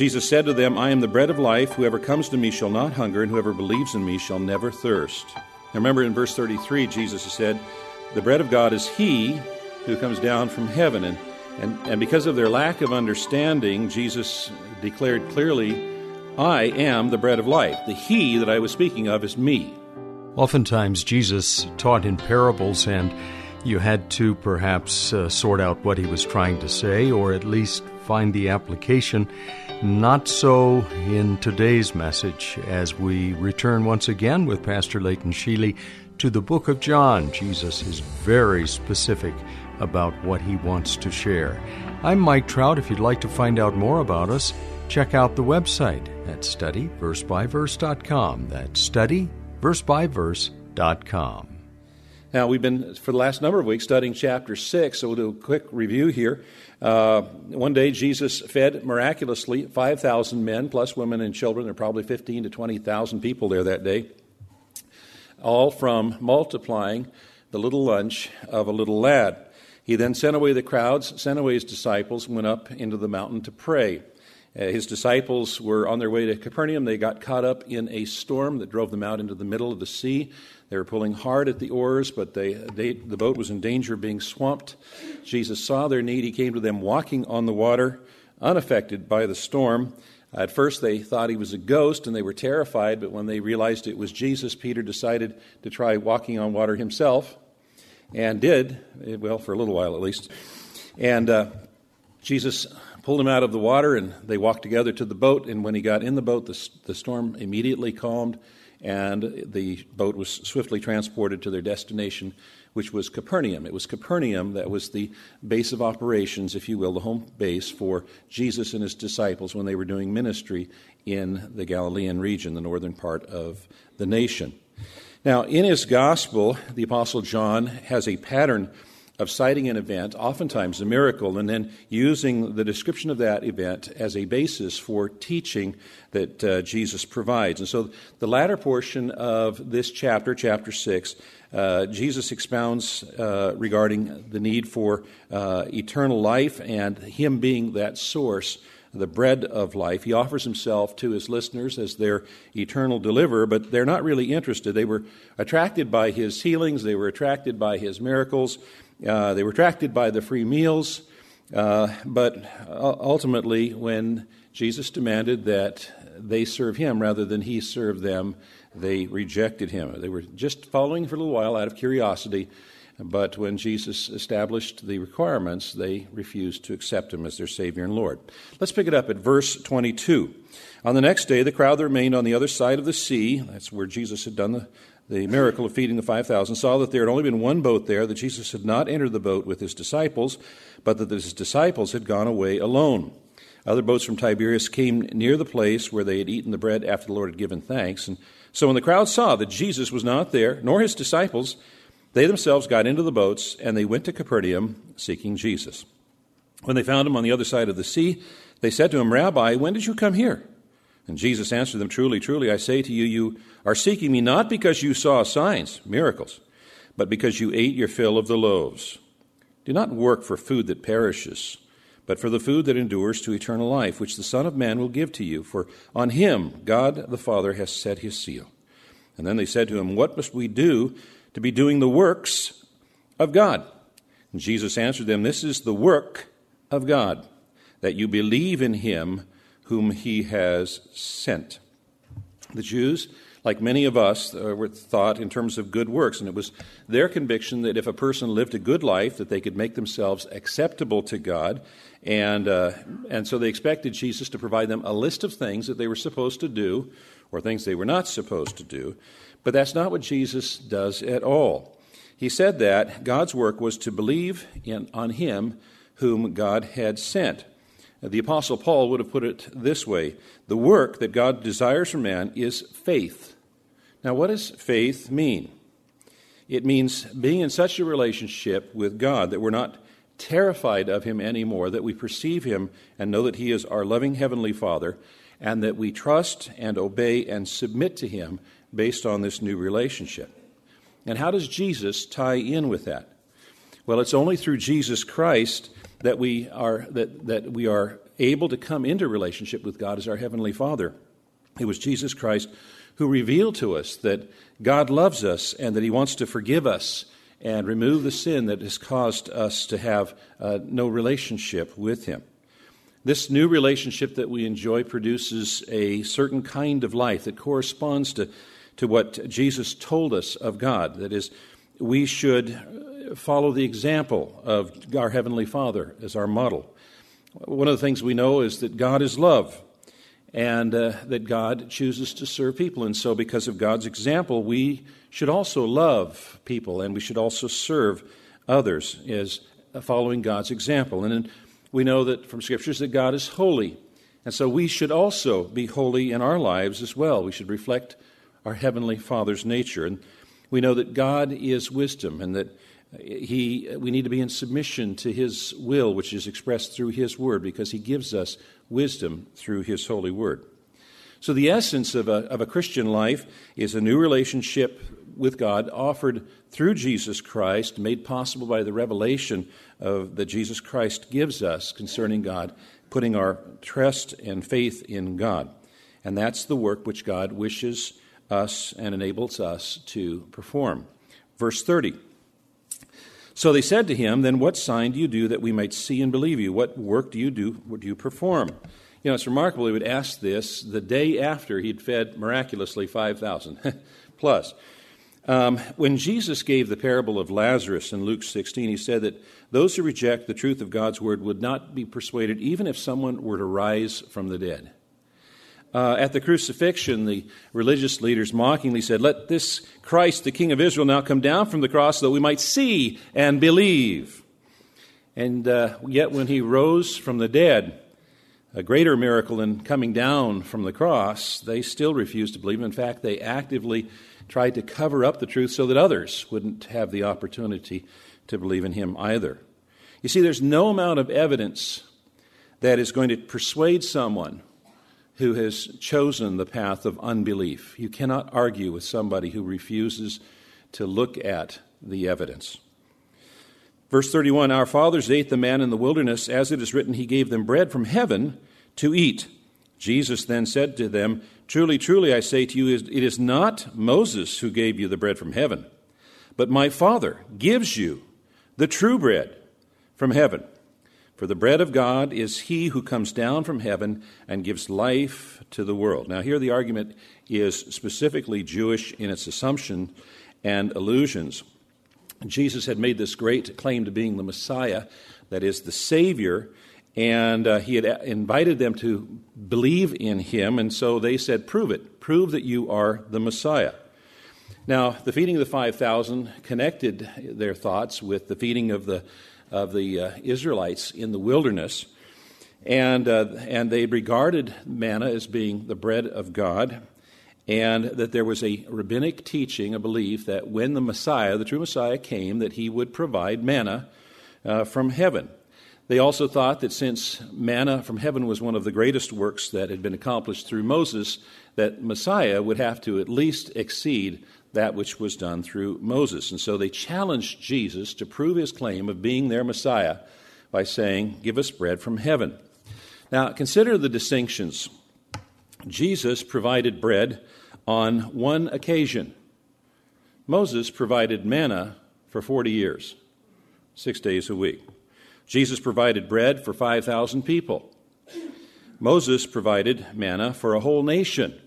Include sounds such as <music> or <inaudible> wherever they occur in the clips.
Jesus said to them, I am the bread of life. Whoever comes to me shall not hunger, and whoever believes in me shall never thirst. Now remember in verse 33, Jesus said, The bread of God is he who comes down from heaven. And, and, and because of their lack of understanding, Jesus declared clearly, I am the bread of life. The he that I was speaking of is me. Oftentimes, Jesus taught in parables, and you had to perhaps uh, sort out what he was trying to say, or at least find the application. Not so in today's message as we return once again with Pastor Leighton Sheely to the book of John. Jesus is very specific about what he wants to share. I'm Mike Trout. If you'd like to find out more about us, check out the website at studyversebyverse.com. That's studyversebyverse.com. Now, we've been, for the last number of weeks, studying chapter 6, so we'll do a quick review here. Uh, one day, Jesus fed miraculously 5,000 men, plus women and children. There were probably 15 to 20,000 people there that day, all from multiplying the little lunch of a little lad. He then sent away the crowds, sent away his disciples, went up into the mountain to pray. Uh, his disciples were on their way to Capernaum. They got caught up in a storm that drove them out into the middle of the sea. They were pulling hard at the oars, but they, they, the boat was in danger of being swamped. Jesus saw their need. He came to them walking on the water, unaffected by the storm. At first, they thought he was a ghost and they were terrified, but when they realized it was Jesus, Peter decided to try walking on water himself and did, well, for a little while at least. And uh, Jesus pulled him out of the water, and they walked together to the boat. And when he got in the boat, the, the storm immediately calmed, and the boat was swiftly transported to their destination, which was Capernaum. It was Capernaum that was the base of operations, if you will, the home base for Jesus and his disciples when they were doing ministry in the Galilean region, the northern part of the nation. Now, in his gospel, the Apostle John has a pattern of citing an event, oftentimes a miracle, and then using the description of that event as a basis for teaching that uh, Jesus provides. And so the latter portion of this chapter, chapter 6, uh, Jesus expounds uh, regarding the need for uh, eternal life and Him being that source the bread of life. He offers himself to his listeners as their eternal deliverer, but they're not really interested. They were attracted by his healings, they were attracted by his miracles, uh, they were attracted by the free meals, uh, but ultimately, when Jesus demanded that they serve him rather than he serve them, they rejected him. They were just following for a little while out of curiosity, but when Jesus established the requirements, they refused to accept him as their Savior and Lord. Let's pick it up at verse 22. On the next day, the crowd that remained on the other side of the sea, that's where Jesus had done the the miracle of feeding the 5,000, saw that there had only been one boat there, that Jesus had not entered the boat with his disciples, but that his disciples had gone away alone. Other boats from Tiberias came near the place where they had eaten the bread after the Lord had given thanks. And so when the crowd saw that Jesus was not there, nor his disciples, they themselves got into the boats, and they went to Capernaum seeking Jesus. When they found him on the other side of the sea, they said to him, Rabbi, when did you come here? And Jesus answered them, Truly, truly, I say to you, you are seeking me not because you saw signs, miracles, but because you ate your fill of the loaves. Do not work for food that perishes, but for the food that endures to eternal life, which the Son of Man will give to you, for on him God the Father has set his seal. And then they said to him, What must we do to be doing the works of God? And Jesus answered them, This is the work of God, that you believe in him whom he has sent. The Jews, like many of us, uh, were thought in terms of good works, and it was their conviction that if a person lived a good life, that they could make themselves acceptable to God, and uh, and so they expected Jesus to provide them a list of things that they were supposed to do, or things they were not supposed to do. But that's not what Jesus does at all. He said that God's work was to believe in, on Him whom God had sent. The Apostle Paul would have put it this way The work that God desires from man is faith. Now, what does faith mean? It means being in such a relationship with God that we're not terrified of Him anymore, that we perceive Him and know that He is our loving Heavenly Father, and that we trust and obey and submit to Him based on this new relationship. And how does Jesus tie in with that? Well, it's only through Jesus Christ that we are, that, that we are able to come into relationship with God as our Heavenly Father. It was Jesus Christ who revealed to us that God loves us and that He wants to forgive us and remove the sin that has caused us to have uh, no relationship with Him. This new relationship that we enjoy produces a certain kind of life that corresponds to, to what Jesus told us of God. That is, we should follow the example of our Heavenly Father as our model. One of the things we know is that God is love and uh, that God chooses to serve people. And so, because of God's example, we should also love people and we should also serve others as following God's example. And we know that from scriptures that God is holy. And so we should also be holy in our lives as well. We should reflect our Heavenly Father's nature. And we know that God is wisdom and that he, we need to be in submission to His will, which is expressed through His Word, because He gives us wisdom through His holy Word. So, the essence of a, of a Christian life is a new relationship with God offered through Jesus Christ, made possible by the revelation of, that Jesus Christ gives us concerning God, putting our trust and faith in God. And that's the work which God wishes us and enables us to perform. Verse 30. So they said to him, Then what sign do you do that we might see and believe you? What work do you do? What do you perform? You know, it's remarkable he would ask this the day after he'd fed miraculously 5,000 <laughs> plus. Um, when Jesus gave the parable of Lazarus in Luke 16, he said that those who reject the truth of God's word would not be persuaded even if someone were to rise from the dead. Uh, at the crucifixion, the religious leaders mockingly said, Let this Christ, the King of Israel, now come down from the cross so that we might see and believe. And uh, yet, when he rose from the dead, a greater miracle than coming down from the cross, they still refused to believe. In fact, they actively tried to cover up the truth so that others wouldn't have the opportunity to believe in him either. You see, there's no amount of evidence that is going to persuade someone who has chosen the path of unbelief. You cannot argue with somebody who refuses to look at the evidence. Verse 31 Our fathers ate the man in the wilderness, as it is written, He gave them bread from heaven to eat. Jesus then said to them, Truly, truly, I say to you, it is not Moses who gave you the bread from heaven, but my Father gives you the true bread from heaven. For the bread of God is he who comes down from heaven and gives life to the world. Now, here the argument is specifically Jewish in its assumption and allusions. Jesus had made this great claim to being the Messiah, that is, the Savior, and uh, he had invited them to believe in him, and so they said, Prove it. Prove that you are the Messiah. Now, the feeding of the 5,000 connected their thoughts with the feeding of the of the uh, Israelites in the wilderness. And, uh, and they regarded manna as being the bread of God, and that there was a rabbinic teaching, a belief that when the Messiah, the true Messiah, came, that he would provide manna uh, from heaven. They also thought that since manna from heaven was one of the greatest works that had been accomplished through Moses, that Messiah would have to at least exceed that which was done through Moses. And so they challenged Jesus to prove his claim of being their Messiah by saying, Give us bread from heaven. Now, consider the distinctions. Jesus provided bread on one occasion. Moses provided manna for 40 years, six days a week. Jesus provided bread for 5,000 people. Moses provided manna for a whole nation,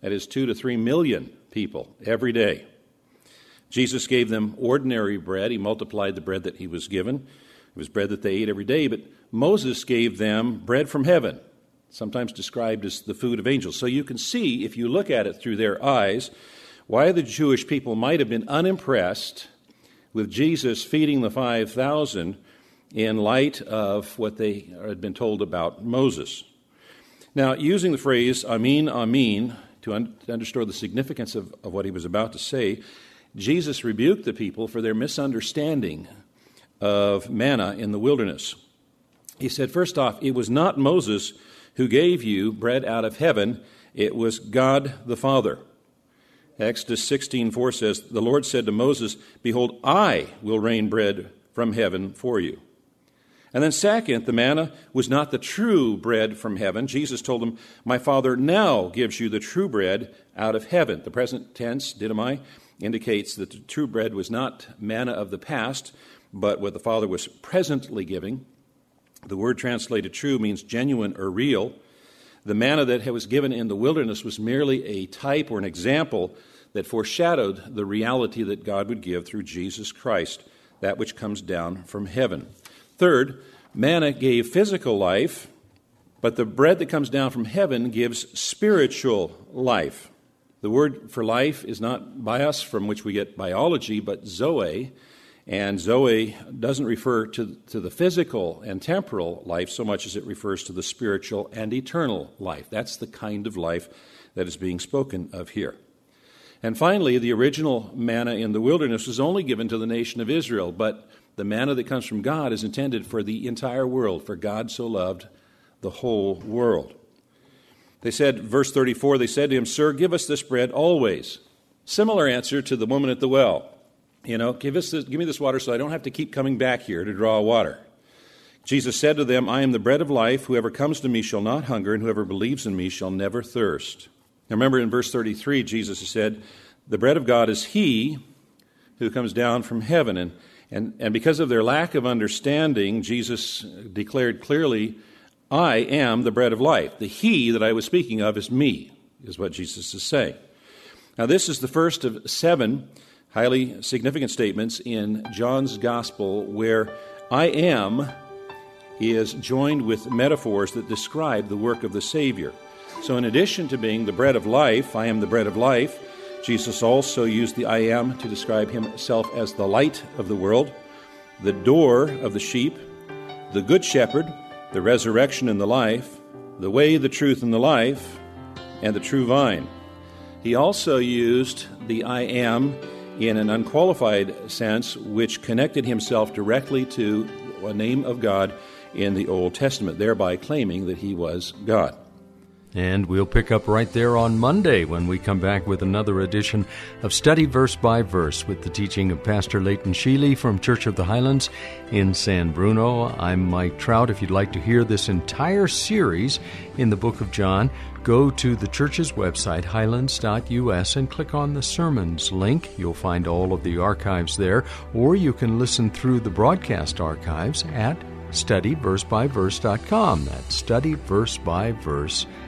that is, two to three million people every day. Jesus gave them ordinary bread. He multiplied the bread that he was given. It was bread that they ate every day. But Moses gave them bread from heaven, sometimes described as the food of angels. So you can see, if you look at it through their eyes, why the Jewish people might have been unimpressed with Jesus feeding the 5,000 in light of what they had been told about Moses. Now, using the phrase Amin, Amin, to, un- to understand the significance of, of what he was about to say, Jesus rebuked the people for their misunderstanding of manna in the wilderness. He said, first off, it was not Moses who gave you bread out of heaven, it was God the Father. Exodus 16:4 says, "The Lord said to Moses, behold, I will rain bread from heaven for you." And then second, the manna was not the true bread from heaven. Jesus told them, "My Father now gives you the true bread out of heaven." The present tense, didomai, indicates that the true bread was not manna of the past, but what the Father was presently giving. The word translated true means genuine or real. The manna that was given in the wilderness was merely a type or an example that foreshadowed the reality that God would give through Jesus Christ, that which comes down from heaven. Third, manna gave physical life, but the bread that comes down from heaven gives spiritual life. The word for life is not bios, from which we get biology, but zoe, and Zoe doesn't refer to, to the physical and temporal life so much as it refers to the spiritual and eternal life. That's the kind of life that is being spoken of here. And finally, the original manna in the wilderness was only given to the nation of Israel, but the manna that comes from God is intended for the entire world, for God so loved the whole world. They said, verse 34, they said to him, Sir, give us this bread always. Similar answer to the woman at the well. You know, give, us this, give me this water so I don't have to keep coming back here to draw water. Jesus said to them, I am the bread of life. Whoever comes to me shall not hunger, and whoever believes in me shall never thirst. Now remember in verse 33, Jesus said, The bread of God is he who comes down from heaven. And, and, and because of their lack of understanding, Jesus declared clearly, I am the bread of life. The he that I was speaking of is me, is what Jesus is saying. Now, this is the first of seven highly significant statements in John's Gospel where I am is joined with metaphors that describe the work of the Savior. So, in addition to being the bread of life, I am the bread of life, Jesus also used the I am to describe himself as the light of the world, the door of the sheep, the good shepherd, the resurrection and the life, the way, the truth, and the life, and the true vine. He also used the I am in an unqualified sense, which connected himself directly to a name of God in the Old Testament, thereby claiming that he was God. And we'll pick up right there on Monday when we come back with another edition of Study Verse by Verse with the teaching of Pastor Leighton Sheely from Church of the Highlands in San Bruno. I'm Mike Trout. If you'd like to hear this entire series in the book of John, go to the church's website, highlands.us, and click on the sermons link. You'll find all of the archives there, or you can listen through the broadcast archives at studyversebyverse.com. That's studyversebyverse.com.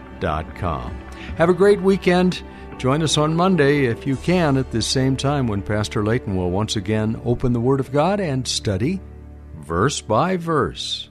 Have a great weekend. Join us on Monday, if you can, at the same time when Pastor Leighton will once again open the Word of God and study verse by verse.